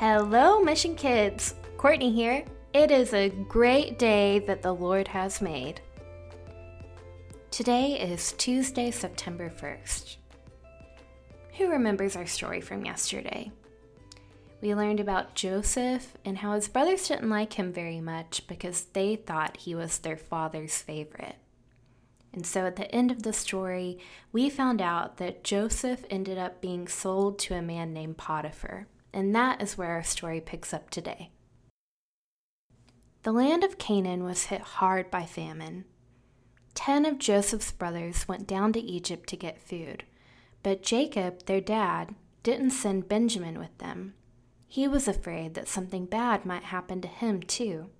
Hello, Mission Kids! Courtney here. It is a great day that the Lord has made. Today is Tuesday, September 1st. Who remembers our story from yesterday? We learned about Joseph and how his brothers didn't like him very much because they thought he was their father's favorite. And so at the end of the story, we found out that Joseph ended up being sold to a man named Potiphar. And that is where our story picks up today. The land of Canaan was hit hard by famine. Ten of Joseph's brothers went down to Egypt to get food, but Jacob, their dad, didn't send Benjamin with them. He was afraid that something bad might happen to him, too.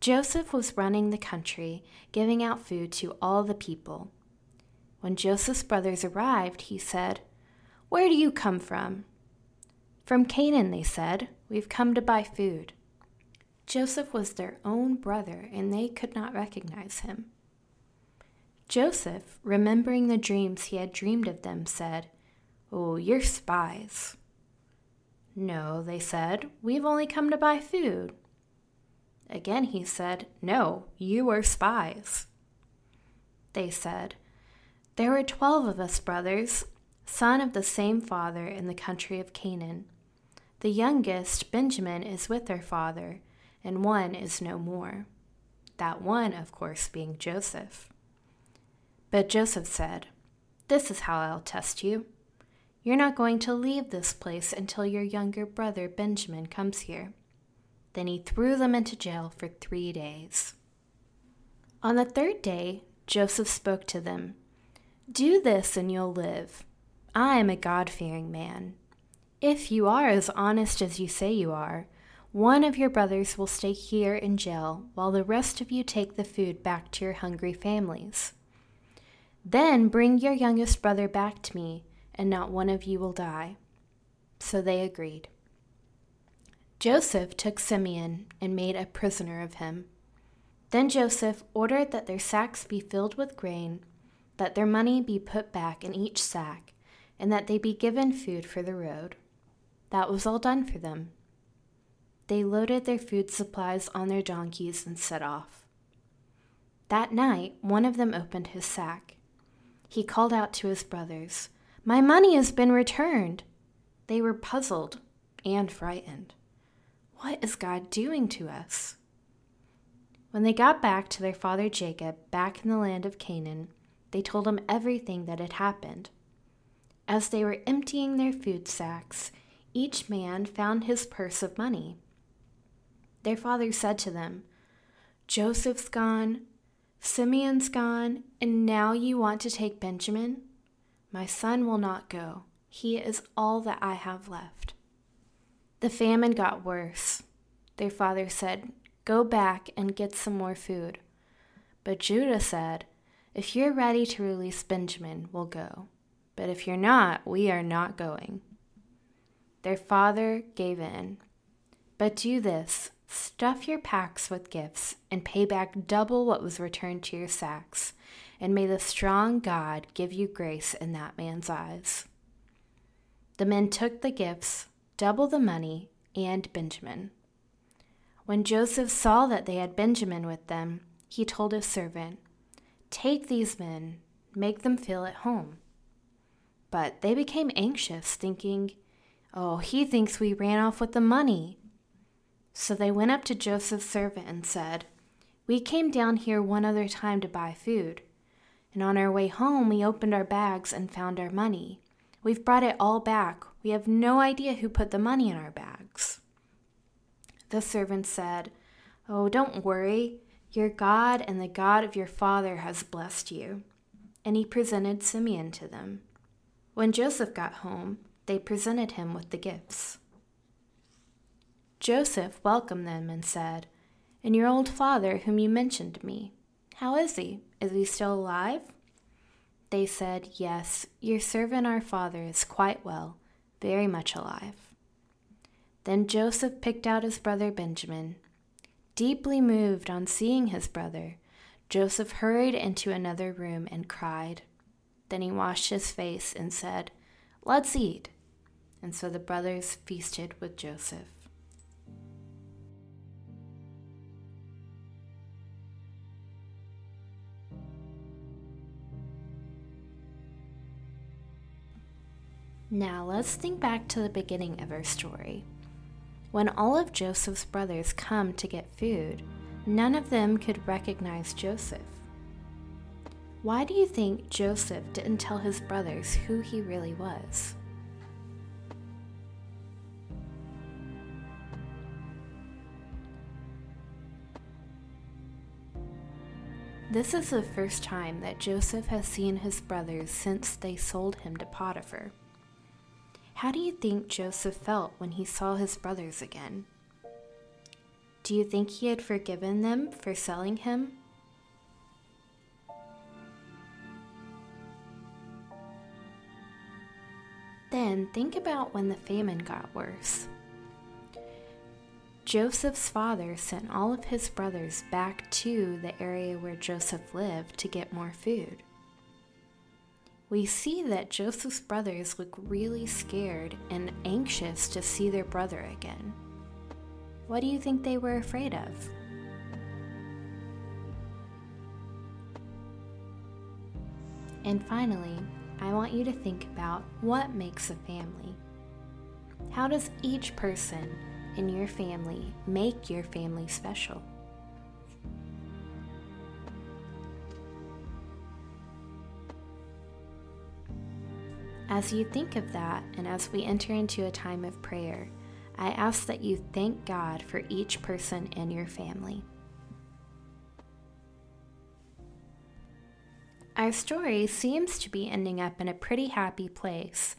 Joseph was running the country, giving out food to all the people. When Joseph's brothers arrived, he said, Where do you come from? From Canaan, they said. We've come to buy food. Joseph was their own brother, and they could not recognize him. Joseph, remembering the dreams he had dreamed of them, said, Oh, you're spies. No, they said, we've only come to buy food. Again he said, No, you are spies. They said, There were twelve of us brothers, son of the same father in the country of Canaan. The youngest, Benjamin, is with our father, and one is no more. That one, of course, being Joseph. But Joseph said, This is how I'll test you. You're not going to leave this place until your younger brother Benjamin comes here. Then he threw them into jail for three days. On the third day, Joseph spoke to them Do this and you'll live. I am a God fearing man. If you are as honest as you say you are, one of your brothers will stay here in jail while the rest of you take the food back to your hungry families. Then bring your youngest brother back to me, and not one of you will die. So they agreed. Joseph took Simeon and made a prisoner of him. Then Joseph ordered that their sacks be filled with grain, that their money be put back in each sack, and that they be given food for the road. That was all done for them. They loaded their food supplies on their donkeys and set off. That night, one of them opened his sack. He called out to his brothers, My money has been returned. They were puzzled and frightened. What is God doing to us? When they got back to their father Jacob, back in the land of Canaan, they told him everything that had happened. As they were emptying their food sacks, each man found his purse of money. Their father said to them, Joseph's gone, Simeon's gone, and now you want to take Benjamin? My son will not go. He is all that I have left. The famine got worse. Their father said, Go back and get some more food. But Judah said, If you're ready to release Benjamin, we'll go. But if you're not, we are not going. Their father gave in. But do this stuff your packs with gifts, and pay back double what was returned to your sacks, and may the strong God give you grace in that man's eyes. The men took the gifts double the money, and Benjamin. When Joseph saw that they had Benjamin with them, he told his servant, Take these men, make them feel at home. But they became anxious, thinking, Oh, he thinks we ran off with the money. So they went up to Joseph's servant and said, We came down here one other time to buy food. And on our way home, we opened our bags and found our money. We've brought it all back. We have no idea who put the money in our bags. The servant said, Oh, don't worry. Your God and the God of your father has blessed you. And he presented Simeon to them. When Joseph got home, they presented him with the gifts. Joseph welcomed them and said, And your old father, whom you mentioned to me, how is he? Is he still alive? They said, Yes, your servant our father is quite well, very much alive. Then Joseph picked out his brother Benjamin. Deeply moved on seeing his brother, Joseph hurried into another room and cried. Then he washed his face and said, Let's eat. And so the brothers feasted with Joseph. Now let's think back to the beginning of our story. When all of Joseph's brothers come to get food, none of them could recognize Joseph. Why do you think Joseph didn't tell his brothers who he really was? This is the first time that Joseph has seen his brothers since they sold him to Potiphar. How do you think Joseph felt when he saw his brothers again? Do you think he had forgiven them for selling him? Then think about when the famine got worse. Joseph's father sent all of his brothers back to the area where Joseph lived to get more food we see that Joseph's brothers look really scared and anxious to see their brother again. What do you think they were afraid of? And finally, I want you to think about what makes a family. How does each person in your family make your family special? As you think of that, and as we enter into a time of prayer, I ask that you thank God for each person in your family. Our story seems to be ending up in a pretty happy place.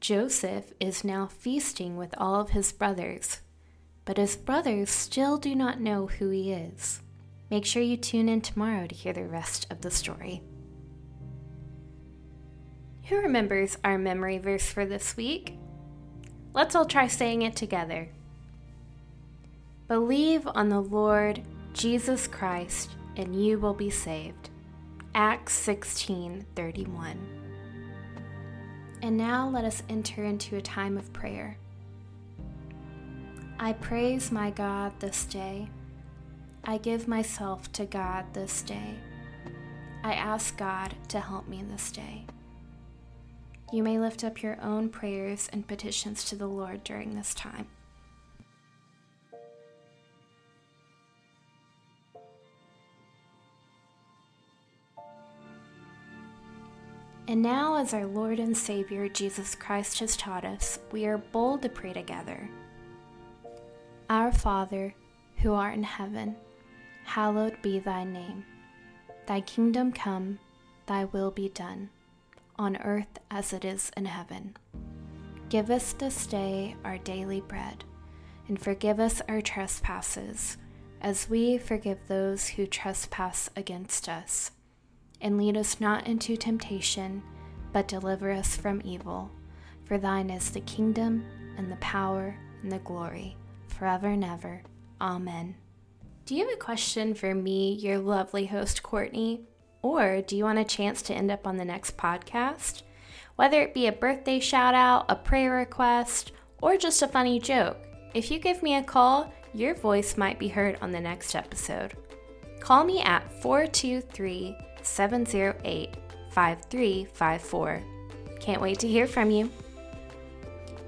Joseph is now feasting with all of his brothers, but his brothers still do not know who he is. Make sure you tune in tomorrow to hear the rest of the story. Who remembers our memory verse for this week? Let's all try saying it together. Believe on the Lord Jesus Christ, and you will be saved. Acts 16:31. And now let us enter into a time of prayer. I praise my God this day. I give myself to God this day. I ask God to help me in this day. You may lift up your own prayers and petitions to the Lord during this time. And now, as our Lord and Savior Jesus Christ has taught us, we are bold to pray together. Our Father, who art in heaven, hallowed be thy name. Thy kingdom come, thy will be done on earth as it is in heaven. Give us this day our daily bread, and forgive us our trespasses, as we forgive those who trespass against us. And lead us not into temptation, but deliver us from evil. For thine is the kingdom, and the power, and the glory, forever and ever. Amen. Do you have a question for me, your lovely host, Courtney? Or do you want a chance to end up on the next podcast? Whether it be a birthday shout out, a prayer request, or just a funny joke, if you give me a call, your voice might be heard on the next episode. Call me at 423 708 5354. Can't wait to hear from you.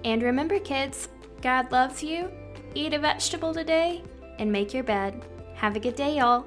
And remember, kids, God loves you. Eat a vegetable today and make your bed. Have a good day, y'all.